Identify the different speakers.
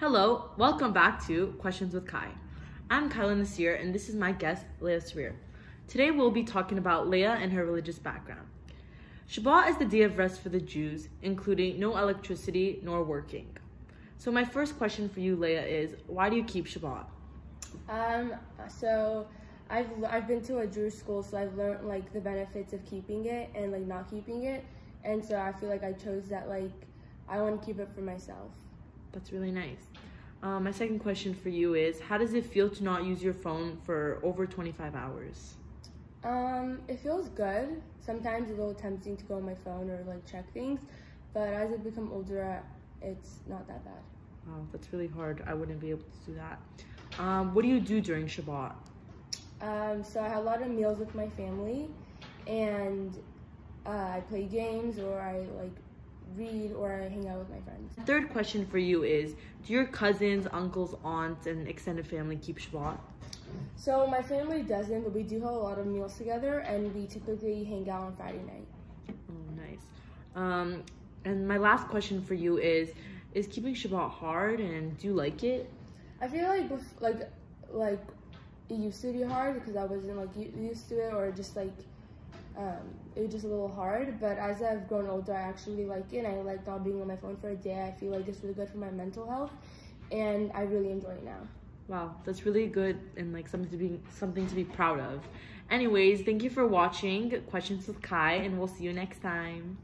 Speaker 1: Hello, welcome back to Questions with Kai. I'm Kyla Nasir, and this is my guest, Leah Sweer. Today we'll be talking about Leah and her religious background. Shabbat is the day of rest for the Jews, including no electricity nor working. So my first question for you, Leah, is why do you keep Shabbat?
Speaker 2: Um, so I've I've been to a Jewish school, so I've learned like the benefits of keeping it and like not keeping it, and so I feel like I chose that like I want to keep it for myself.
Speaker 1: That's really nice. Um, my second question for you is how does it feel to not use your phone for over 25 hours?
Speaker 2: Um, it feels good. Sometimes a little tempting to go on my phone or like check things, but as I become older, it's not that bad.
Speaker 1: Wow, that's really hard. I wouldn't be able to do that. Um, what do you do during Shabbat?
Speaker 2: Um, so I have a lot of meals with my family, and uh, I play games or I like read or hang out with my friends.
Speaker 1: Third question for you is Do your cousins, uncles, aunts, and extended family keep Shabbat?
Speaker 2: So my family doesn't, but we do have a lot of meals together, and we typically hang out on Friday night.
Speaker 1: Oh, nice. Um, and my last question for you is Is keeping Shabbat hard, and do you like it?
Speaker 2: I feel like like like it used to be hard because I wasn't like used to it, or just like um, it was just a little hard. But as I've grown older, I actually like it. I like not being on my phone for a day. I feel like it's really good for my mental health, and I really enjoy it now.
Speaker 1: Wow, that's really good and like something to be something to be proud of. Anyways, thank you for watching Questions with Kai, and we'll see you next time.